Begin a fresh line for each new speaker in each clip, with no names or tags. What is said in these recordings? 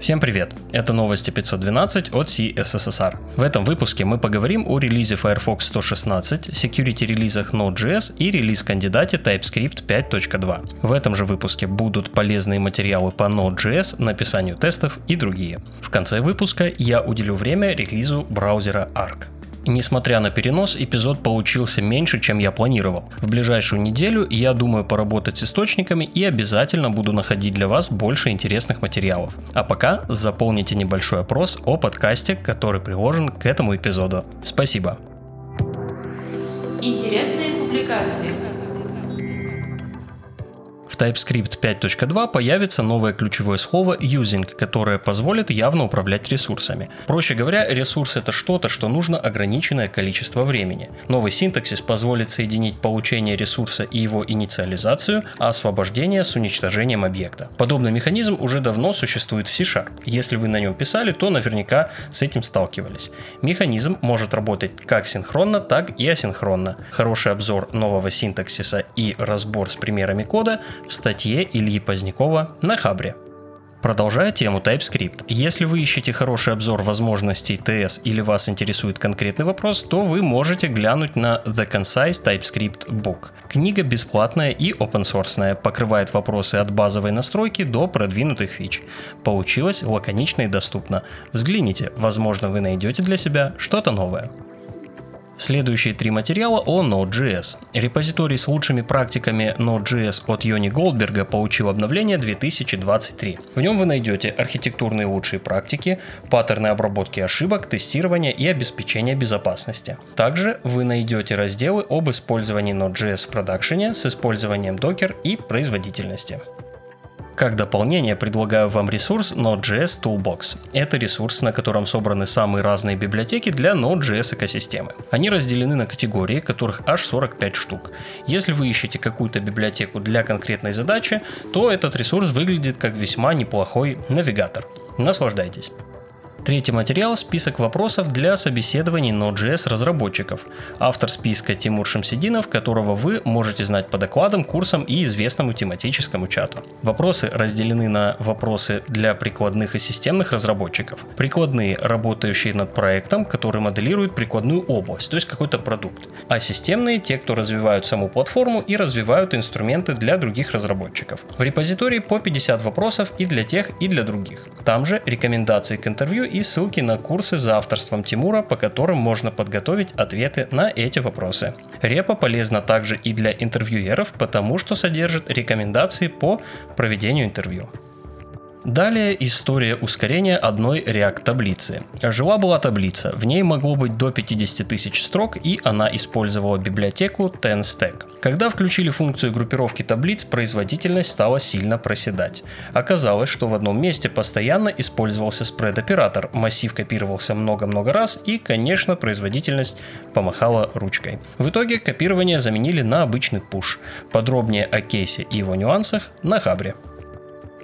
Всем привет! Это новости 512 от CSSR. В этом выпуске мы поговорим о релизе Firefox 116, security релизах Node.js и релиз-кандидате TypeScript 5.2. В этом же выпуске будут полезные материалы по Node.js, написанию тестов и другие. В конце выпуска я уделю время релизу браузера Arc. Несмотря на перенос, эпизод получился меньше, чем я планировал. В ближайшую неделю я думаю поработать с источниками и обязательно буду находить для вас больше интересных материалов. А пока заполните небольшой опрос о подкасте, который приложен к этому эпизоду. Спасибо.
Интересные публикации.
TypeScript 5.2 появится новое ключевое слово using, которое позволит явно управлять ресурсами. Проще говоря, ресурс это что-то, что нужно ограниченное количество времени. Новый синтаксис позволит соединить получение ресурса и его инициализацию, а освобождение с уничтожением объекта. Подобный механизм уже давно существует в C-Sharp. Если вы на нем писали, то наверняка с этим сталкивались. Механизм может работать как синхронно, так и асинхронно. Хороший обзор нового синтаксиса и разбор с примерами кода в статье Ильи Позднякова на Хабре. Продолжая тему TypeScript, если вы ищете хороший обзор возможностей TS или вас интересует конкретный вопрос, то вы можете глянуть на The Concise TypeScript Book. Книга бесплатная и open source, покрывает вопросы от базовой настройки до продвинутых фич. Получилось лаконично и доступно. Взгляните, возможно вы найдете для себя что-то новое. Следующие три материала о Node.js. Репозиторий с лучшими практиками Node.js от Йони Голдберга получил обновление 2023. В нем вы найдете архитектурные лучшие практики, паттерны обработки ошибок, тестирования и обеспечения безопасности. Также вы найдете разделы об использовании Node.js в продакшене с использованием Docker и производительности. Как дополнение предлагаю вам ресурс Node.js Toolbox. Это ресурс, на котором собраны самые разные библиотеки для Node.js экосистемы. Они разделены на категории, которых аж 45 штук. Если вы ищете какую-то библиотеку для конкретной задачи, то этот ресурс выглядит как весьма неплохой навигатор. Наслаждайтесь. Третий материал – список вопросов для собеседований Node.js разработчиков. Автор списка Тимур Шамсидинов, которого вы можете знать по докладам, курсам и известному тематическому чату. Вопросы разделены на вопросы для прикладных и системных разработчиков. Прикладные, работающие над проектом, который моделирует прикладную область, то есть какой-то продукт. А системные – те, кто развивают саму платформу и развивают инструменты для других разработчиков. В репозитории по 50 вопросов и для тех, и для других. Там же рекомендации к интервью и ссылки на курсы за авторством Тимура, по которым можно подготовить ответы на эти вопросы. Репа полезна также и для интервьюеров, потому что содержит рекомендации по проведению интервью. Далее история ускорения одной React таблицы. Жила-была таблица, в ней могло быть до 50 тысяч строк и она использовала библиотеку TenStack. Когда включили функцию группировки таблиц, производительность стала сильно проседать. Оказалось, что в одном месте постоянно использовался спред-оператор, массив копировался много-много раз и, конечно, производительность помахала ручкой. В итоге копирование заменили на обычный push. Подробнее о кейсе и его нюансах на Хабре.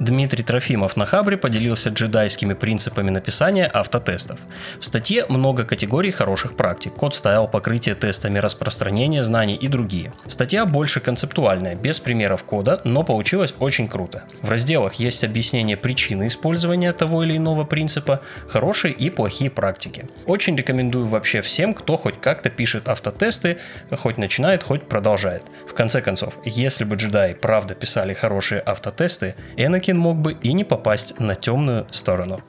Дмитрий Трофимов на Хабре поделился джедайскими принципами написания автотестов. В статье много категорий хороших практик. Код стайл, покрытие тестами, распространение знаний и другие. Статья больше концептуальная, без примеров кода, но получилось очень круто. В разделах есть объяснение причины использования того или иного принципа, хорошие и плохие практики. Очень рекомендую вообще всем, кто хоть как-то пишет автотесты, хоть начинает, хоть продолжает. В конце концов, если бы джедаи правда писали хорошие автотесты, Энакин Энакин мог бы и не попасть на темную сторону.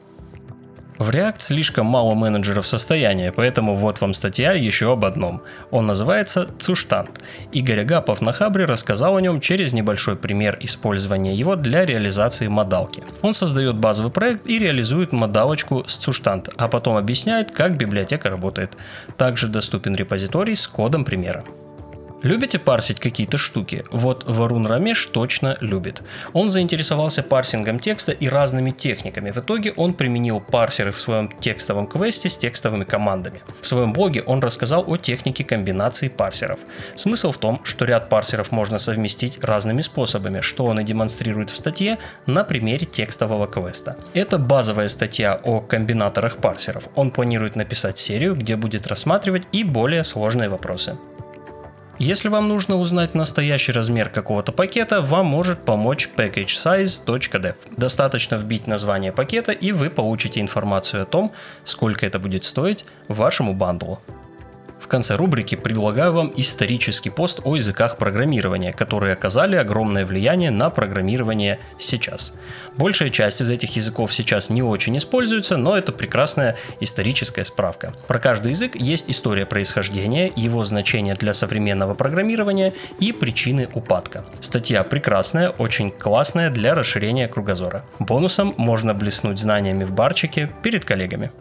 В React слишком мало менеджеров состояния, поэтому вот вам статья еще об одном. Он называется «Цуштант». Игорь Агапов на Хабре рассказал о нем через небольшой пример использования его для реализации модалки. Он создает базовый проект и реализует модалочку с Цуштант, а потом объясняет, как библиотека работает. Также доступен репозиторий с кодом примера. Любите парсить какие-то штуки? Вот Варун Рамеш точно любит. Он заинтересовался парсингом текста и разными техниками. В итоге он применил парсеры в своем текстовом квесте с текстовыми командами. В своем блоге он рассказал о технике комбинации парсеров. Смысл в том, что ряд парсеров можно совместить разными способами, что он и демонстрирует в статье на примере текстового квеста. Это базовая статья о комбинаторах парсеров. Он планирует написать серию, где будет рассматривать и более сложные вопросы. Если вам нужно узнать настоящий размер какого-то пакета, вам может помочь packagesize.dev. Достаточно вбить название пакета и вы получите информацию о том, сколько это будет стоить вашему бандлу конце рубрики предлагаю вам исторический пост о языках программирования, которые оказали огромное влияние на программирование сейчас. Большая часть из этих языков сейчас не очень используется, но это прекрасная историческая справка. Про каждый язык есть история происхождения, его значение для современного программирования и причины упадка. Статья прекрасная, очень классная для расширения кругозора. Бонусом можно блеснуть знаниями в барчике перед коллегами.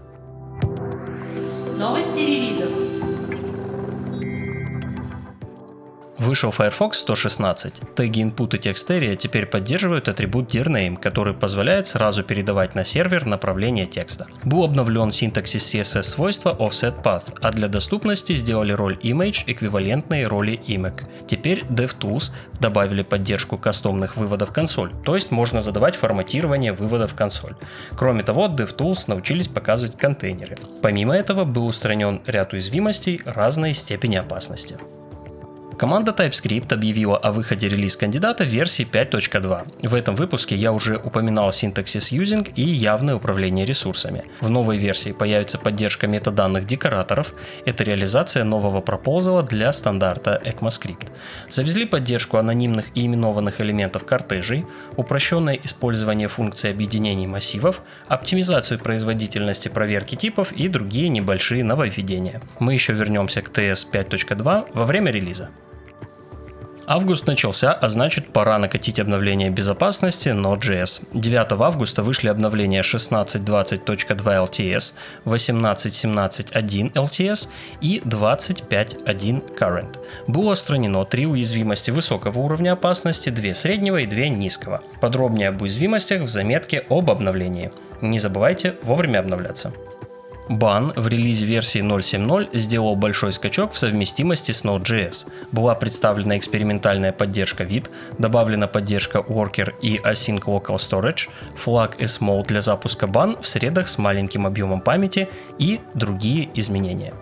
Вышел Firefox 116. Теги input и TextArea теперь поддерживают атрибут dirname, который позволяет сразу передавать на сервер направление текста. Был обновлен синтаксис CSS свойства offsetPath, а для доступности сделали роль image эквивалентной роли image. Теперь DevTools добавили поддержку кастомных выводов консоль, то есть можно задавать форматирование выводов консоль. Кроме того, DevTools научились показывать контейнеры. Помимо этого был устранен ряд уязвимостей разной степени опасности. Команда TypeScript объявила о выходе релиз-кандидата версии 5.2. В этом выпуске я уже упоминал синтаксис using и явное управление ресурсами. В новой версии появится поддержка метаданных декораторов. Это реализация нового пропозала для стандарта ECMAScript. Завезли поддержку анонимных и именованных элементов кортежей, упрощенное использование функций объединений массивов, оптимизацию производительности проверки типов и другие небольшие нововведения. Мы еще вернемся к TS 5.2 во время релиза. Август начался, а значит пора накатить обновление безопасности Node.js. 9 августа вышли обновления 16.20.2 LTS, 18.17.1 LTS и 25.1 Current. Было устранено три уязвимости высокого уровня опасности, две среднего и две низкого. Подробнее об уязвимостях в заметке об обновлении. Не забывайте вовремя обновляться. Бан в релизе версии 0.7.0 сделал большой скачок в совместимости с Node.js. Была представлена экспериментальная поддержка вид, добавлена поддержка Worker и Async Local Storage, флаг S-Mode для запуска бан в средах с маленьким объемом памяти и другие изменения.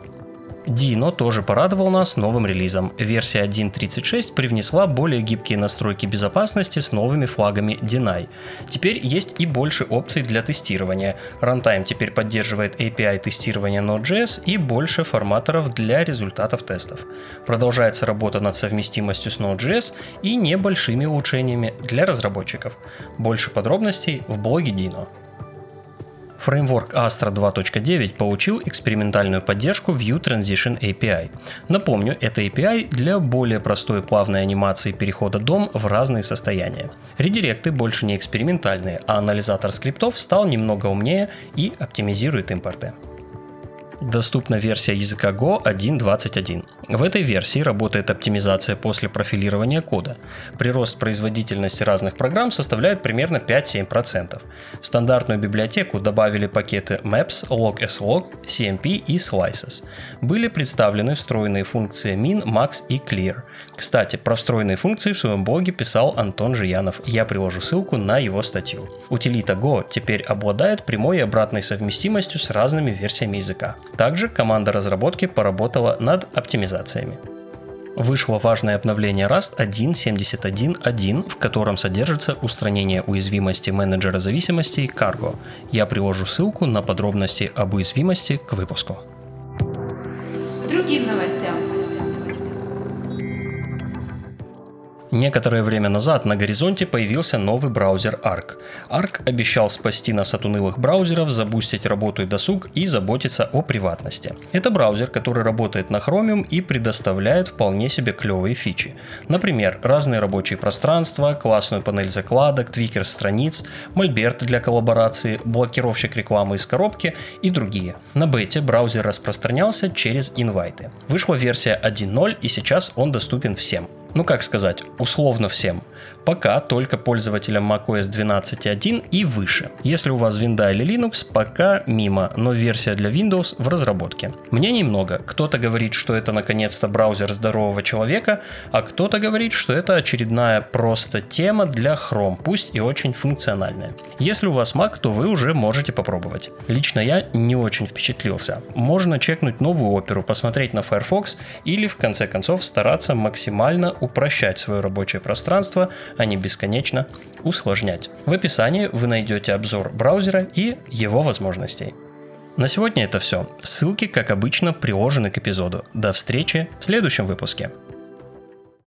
Dino тоже порадовал нас новым релизом. Версия 1.36 привнесла более гибкие настройки безопасности с новыми флагами Deny. Теперь есть и больше опций для тестирования. Runtime теперь поддерживает API тестирования Node.js и больше форматоров для результатов тестов. Продолжается работа над совместимостью с Node.js и небольшими улучшениями для разработчиков. Больше подробностей в блоге Dino. Фреймворк Astra 2.9 получил экспериментальную поддержку View Transition API. Напомню, это API для более простой плавной анимации перехода DOM в разные состояния. Редиректы больше не экспериментальные, а анализатор скриптов стал немного умнее и оптимизирует импорты доступна версия языка Go 1.21. В этой версии работает оптимизация после профилирования кода. Прирост производительности разных программ составляет примерно 5-7%. В стандартную библиотеку добавили пакеты Maps, Log-slog, CMP и Slices. Были представлены встроенные функции min, max и clear. Кстати, про встроенные функции в своем блоге писал Антон Жиянов. Я приложу ссылку на его статью. Утилита Go теперь обладает прямой и обратной совместимостью с разными версиями языка. Также команда разработки поработала над оптимизациями. Вышло важное обновление Rust 1.71.1, в котором содержится устранение уязвимости менеджера зависимостей Cargo. Я приложу ссылку на подробности об уязвимости к выпуску. Некоторое время назад на горизонте появился новый браузер Arc. Arc обещал спасти нас от унылых браузеров, забустить работу и досуг и заботиться о приватности. Это браузер, который работает на Chromium и предоставляет вполне себе клевые фичи. Например, разные рабочие пространства, классную панель закладок, твикер страниц, мольберт для коллаборации, блокировщик рекламы из коробки и другие. На бете браузер распространялся через инвайты. Вышла версия 1.0 и сейчас он доступен всем ну как сказать, условно всем. Пока только пользователям macOS 12.1 и выше. Если у вас винда или Linux, пока мимо, но версия для Windows в разработке. Мнений много. Кто-то говорит, что это наконец-то браузер здорового человека, а кто-то говорит, что это очередная просто тема для Chrome, пусть и очень функциональная. Если у вас Mac, то вы уже можете попробовать. Лично я не очень впечатлился. Можно чекнуть новую оперу, посмотреть на Firefox или в конце концов стараться максимально упрощать свое рабочее пространство, а не бесконечно усложнять. В описании вы найдете обзор браузера и его возможностей. На сегодня это все. Ссылки, как обычно, приложены к эпизоду. До встречи в следующем выпуске.